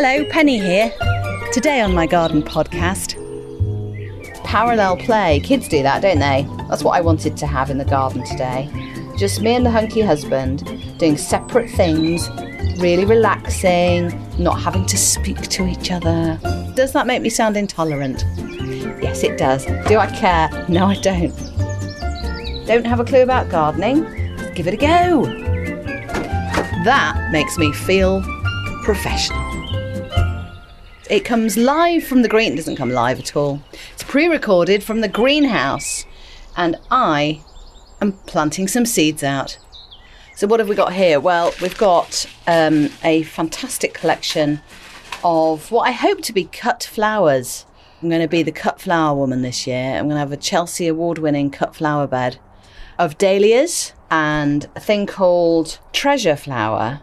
Hello, Penny here. Today on my garden podcast, parallel play. Kids do that, don't they? That's what I wanted to have in the garden today. Just me and the hunky husband doing separate things, really relaxing, not having to speak to each other. Does that make me sound intolerant? Yes, it does. Do I care? No, I don't. Don't have a clue about gardening? Give it a go. That makes me feel professional. It comes live from the green. It doesn't come live at all. It's pre-recorded from the greenhouse, and I am planting some seeds out. So what have we got here? Well, we've got um, a fantastic collection of what I hope to be cut flowers. I'm going to be the cut flower woman this year. I'm going to have a Chelsea award-winning cut flower bed of dahlias and a thing called treasure flower.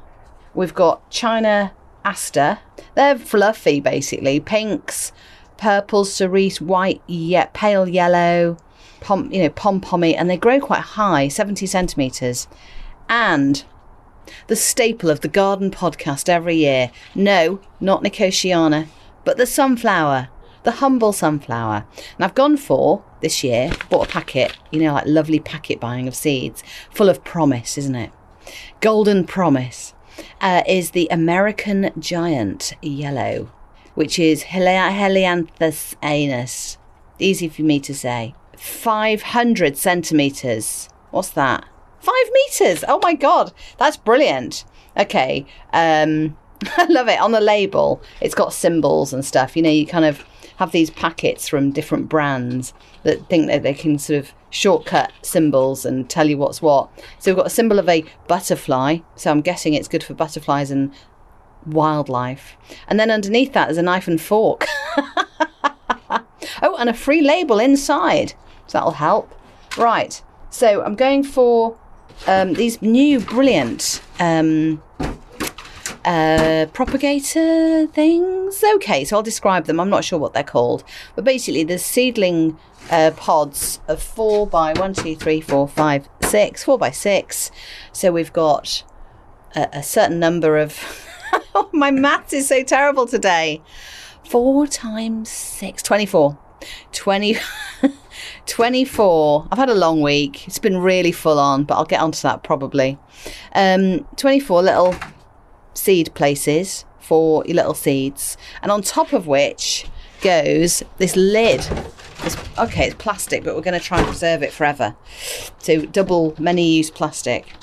We've got China aster. They're fluffy, basically. Pinks, purples, cerise, white, yeah, pale yellow, pom, you know, pom pommy, and they grow quite high, 70 centimetres. And the staple of the garden podcast every year. No, not Nicotiana, but the sunflower, the humble sunflower. And I've gone for this year, bought a packet, you know, like lovely packet buying of seeds, full of promise, isn't it? Golden promise uh, is the American giant yellow, which is Helianthus annuus. Easy for me to say. 500 centimetres. What's that? Five metres! Oh my god, that's brilliant. Okay, um, I love it. On the label, it's got symbols and stuff. You know, you kind of have these packets from different brands that think that they can sort of shortcut symbols and tell you what's what. So we've got a symbol of a butterfly. So I'm guessing it's good for butterflies and wildlife. And then underneath that is a knife and fork. oh, and a free label inside. So that'll help. Right. So I'm going for um, these new brilliant um, uh, propagator things. Okay, so I'll describe them. I'm not sure what they're called, but basically, the seedling uh, pods of four by one, two, three, four, five, six, four by six. So we've got a, a certain number of. oh, my maths is so terrible today. Four times six, 24. 20. 24. I've had a long week. It's been really full on, but I'll get onto that probably. Um, 24 little seed places for your little seeds, and on top of which goes this lid. It's, okay, it's plastic, but we're going to try and preserve it forever. So, double many use plastic.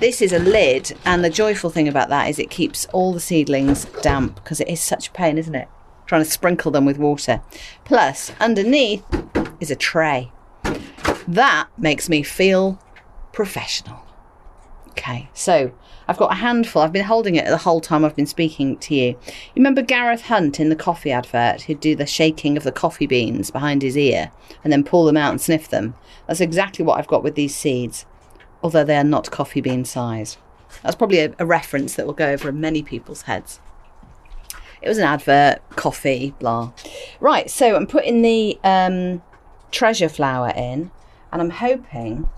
This is a lid, and the joyful thing about that is it keeps all the seedlings damp because it is such a pain, isn't it? Trying to sprinkle them with water. Plus, underneath is a tray. That makes me feel professional. Okay, so I've got a handful. I've been holding it the whole time I've been speaking to you. You remember Gareth Hunt in the coffee advert who'd do the shaking of the coffee beans behind his ear and then pull them out and sniff them? That's exactly what I've got with these seeds, although they are not coffee bean size. That's probably a, a reference that will go over many people's heads. It was an advert, coffee, blah. Right, so I'm putting the um, treasure flower in and I'm hoping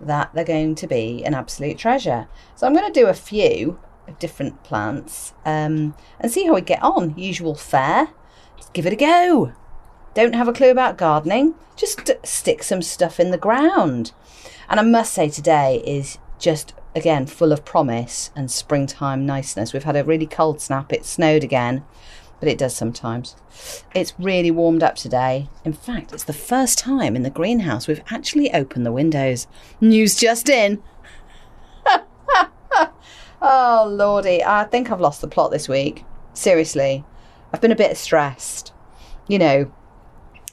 that they're going to be an absolute treasure. So I'm going to do a few of different plants um, and see how we get on. Usual fare. Just give it a go. Don't have a clue about gardening. Just stick some stuff in the ground. And I must say today is just again full of promise and springtime niceness. We've had a really cold snap. It snowed again but it does sometimes. It's really warmed up today. In fact, it's the first time in the greenhouse we've actually opened the windows. News just in. oh, lordy. I think I've lost the plot this week. Seriously. I've been a bit stressed. You know,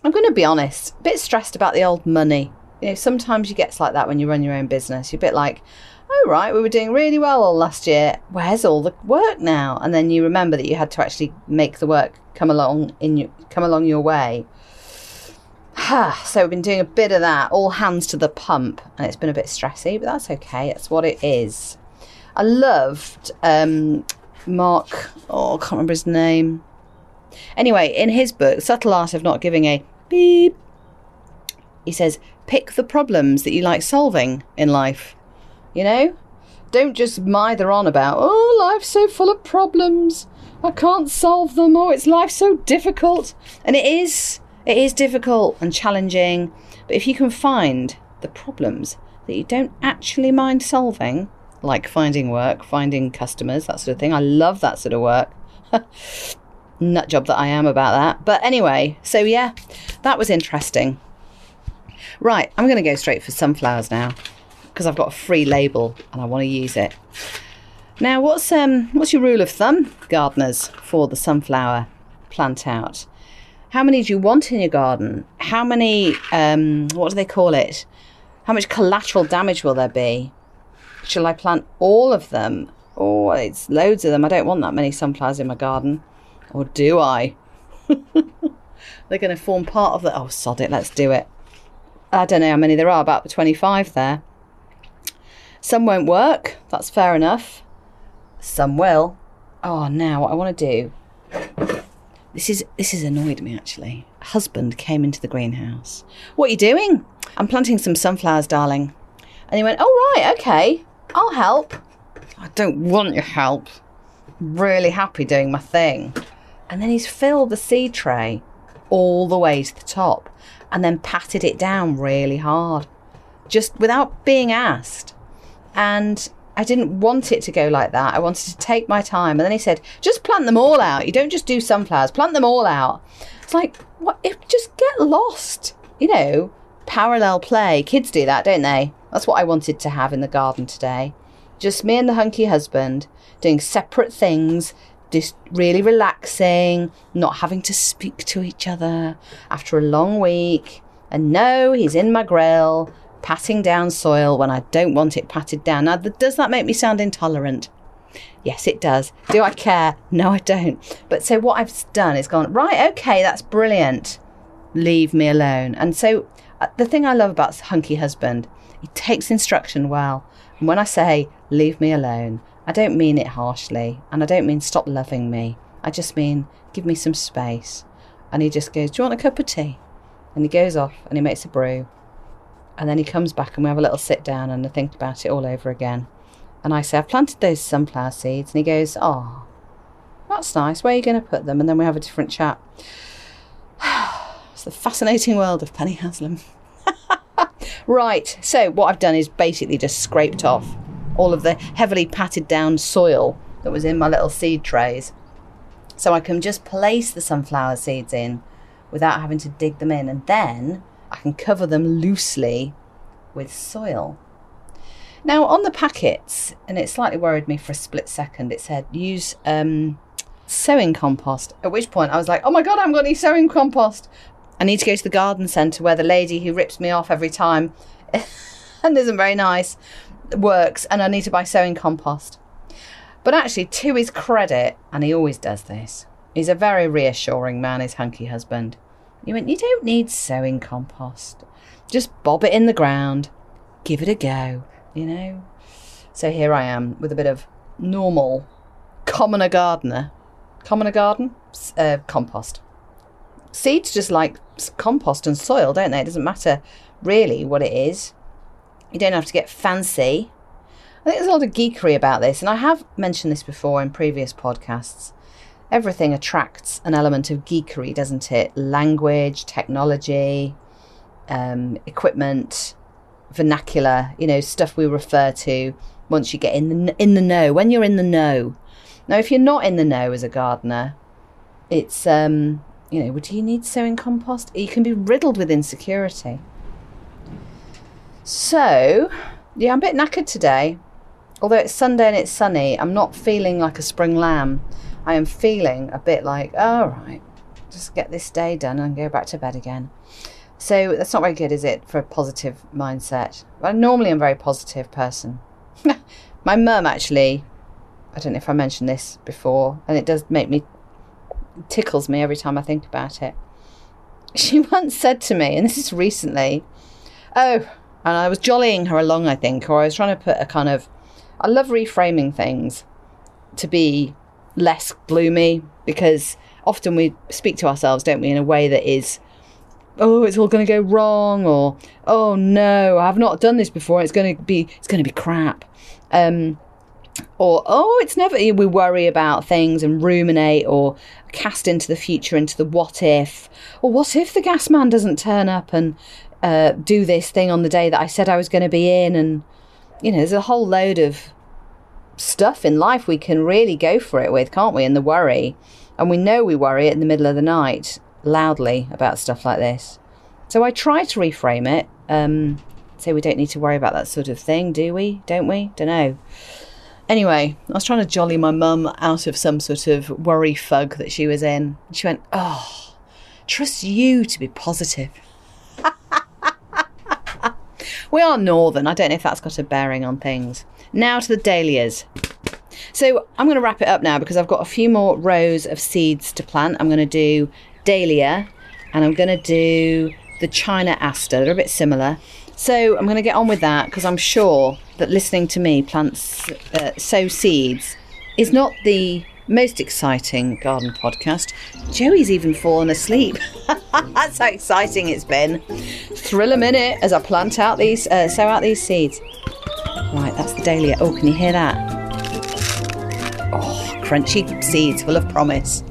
I'm going to be honest, a bit stressed about the old money. You know, sometimes you get like that when you run your own business. You're a bit like, oh right, we were doing really well all last year. Where's all the work now? And then you remember that you had to actually make the work come along in your, come along your way. so we've been doing a bit of that, all hands to the pump, and it's been a bit stressy, but that's okay. That's what it is. I loved um, Mark. Oh, I can't remember his name. Anyway, in his book, Subtle Art of Not Giving a Beep, he says, pick the problems that you like solving in life. You know? Don't just mither on about, oh, life's so full of problems. I can't solve them. Oh, it's life so difficult. And it is. It is difficult and challenging. But if you can find the problems that you don't actually mind solving, like finding work, finding customers, that sort of thing. I love that sort of work. Nut job that I am about that. But anyway, so yeah, that was interesting. Right, I'm going to go straight for sunflowers now because I've got a free label and I want to use it. Now, what's um what's your rule of thumb, gardeners, for the sunflower plant out? How many do you want in your garden? How many um what do they call it? How much collateral damage will there be? Shall I plant all of them? Oh, it's loads of them. I don't want that many sunflowers in my garden. Or do I? They're going to form part of the. Oh, sod it, let's do it. I don't know how many there are, about 25 there. Some won't work, that's fair enough. Some will. Oh, now what I want to do. This is this has annoyed me actually. Husband came into the greenhouse. What are you doing? I'm planting some sunflowers, darling. And he went, Oh right, okay. I'll help. I don't want your help. Really happy doing my thing. And then he's filled the seed tray all the way to the top and then patted it down really hard, just without being asked. And I didn't want it to go like that. I wanted to take my time. And then he said, just plant them all out. You don't just do sunflowers, plant them all out. It's like, what? Just get lost. You know, parallel play. Kids do that, don't they? That's what I wanted to have in the garden today. Just me and the hunky husband doing separate things, just really relaxing, not having to speak to each other after a long week. And no, he's in my grill, patting down soil when I don't want it patted down. Now, does that make me sound intolerant? Yes, it does. Do I care? No, I don't. But so what I've done is gone, right, okay, that's brilliant. Leave me alone. And so uh, the thing I love about Hunky Husband, he takes instruction well. And when I say leave me alone, I don't mean it harshly, and I don't mean stop loving me. I just mean give me some space. And he just goes, Do you want a cup of tea? And he goes off and he makes a brew. And then he comes back and we have a little sit down and I think about it all over again. And I say, I've planted those sunflower seeds. And he goes, Oh, that's nice. Where are you going to put them? And then we have a different chat. it's the fascinating world of Penny Haslam. right, so what I've done is basically just scraped off all of the heavily patted down soil that was in my little seed trays. So I can just place the sunflower seeds in without having to dig them in, and then I can cover them loosely with soil. Now, on the packets, and it slightly worried me for a split second, it said use um, sowing compost. At which point I was like, oh my God, I haven't got any sowing compost. I need to go to the garden centre where the lady who rips me off every time and isn't very nice works and I need to buy sowing compost. But actually, to his credit, and he always does this, he's a very reassuring man, his hunky husband. He went, You don't need sowing compost. Just bob it in the ground, give it a go, you know? So here I am with a bit of normal, commoner gardener. Commoner garden? Uh, compost. Seeds just like compost and soil, don't they? It doesn't matter really what it is. You don't have to get fancy. I think there's a lot of geekery about this, and I have mentioned this before in previous podcasts. Everything attracts an element of geekery, doesn't it? Language, technology, um, equipment, vernacular, you know, stuff we refer to once you get in the, in the know, when you're in the know. Now, if you're not in the know as a gardener, it's, um, you know, do you need sowing compost? You can be riddled with insecurity. So, yeah, I'm a bit knackered today. Although it's Sunday and it's sunny, I'm not feeling like a spring lamb. I am feeling a bit like, all oh, just get this day done and go back to bed again. So that's not very good, is it, for a positive mindset? Normally I'm a very positive person. My mum actually, I don't know if I mentioned this before, and it does make me, tickles me every time I think about it. She once said to me, and this is recently, oh, and I was jollying her along, I think, or I was trying to put a kind of. I love reframing things to be less gloomy because often we speak to ourselves, don't we, in a way that is, oh, it's all going to go wrong, or oh no, I've not done this before. It's going to be, it's going to be crap. Um, or oh it's never we worry about things and ruminate or cast into the future into the what if or what if the gas man doesn't turn up and uh, do this thing on the day that i said i was going to be in and you know there's a whole load of stuff in life we can really go for it with can't we? And the worry. And we know we worry in the middle of the night loudly about stuff like this. So i try to reframe it um, say we don't need to worry about that sort of thing do we? Don't we? Don't know. Anyway, I was trying to jolly my mum out of some sort of worry fug that she was in. She went, Oh, trust you to be positive. We are northern. I don't know if that's got a bearing on things. Now to the dahlias. So I'm going to wrap it up now because I've got a few more rows of seeds to plant. I'm going to do dahlia and I'm going to do the China aster. They're a bit similar. So I'm going to get on with that because I'm sure that listening to me plant uh, sow seeds is not the most exciting garden podcast. Joey's even fallen asleep. That's how exciting it's been. Thrill a minute as I plant out these, uh, sow out these seeds. Right, that's the dahlia. Oh, can you hear that? Oh, crunchy seeds full of promise.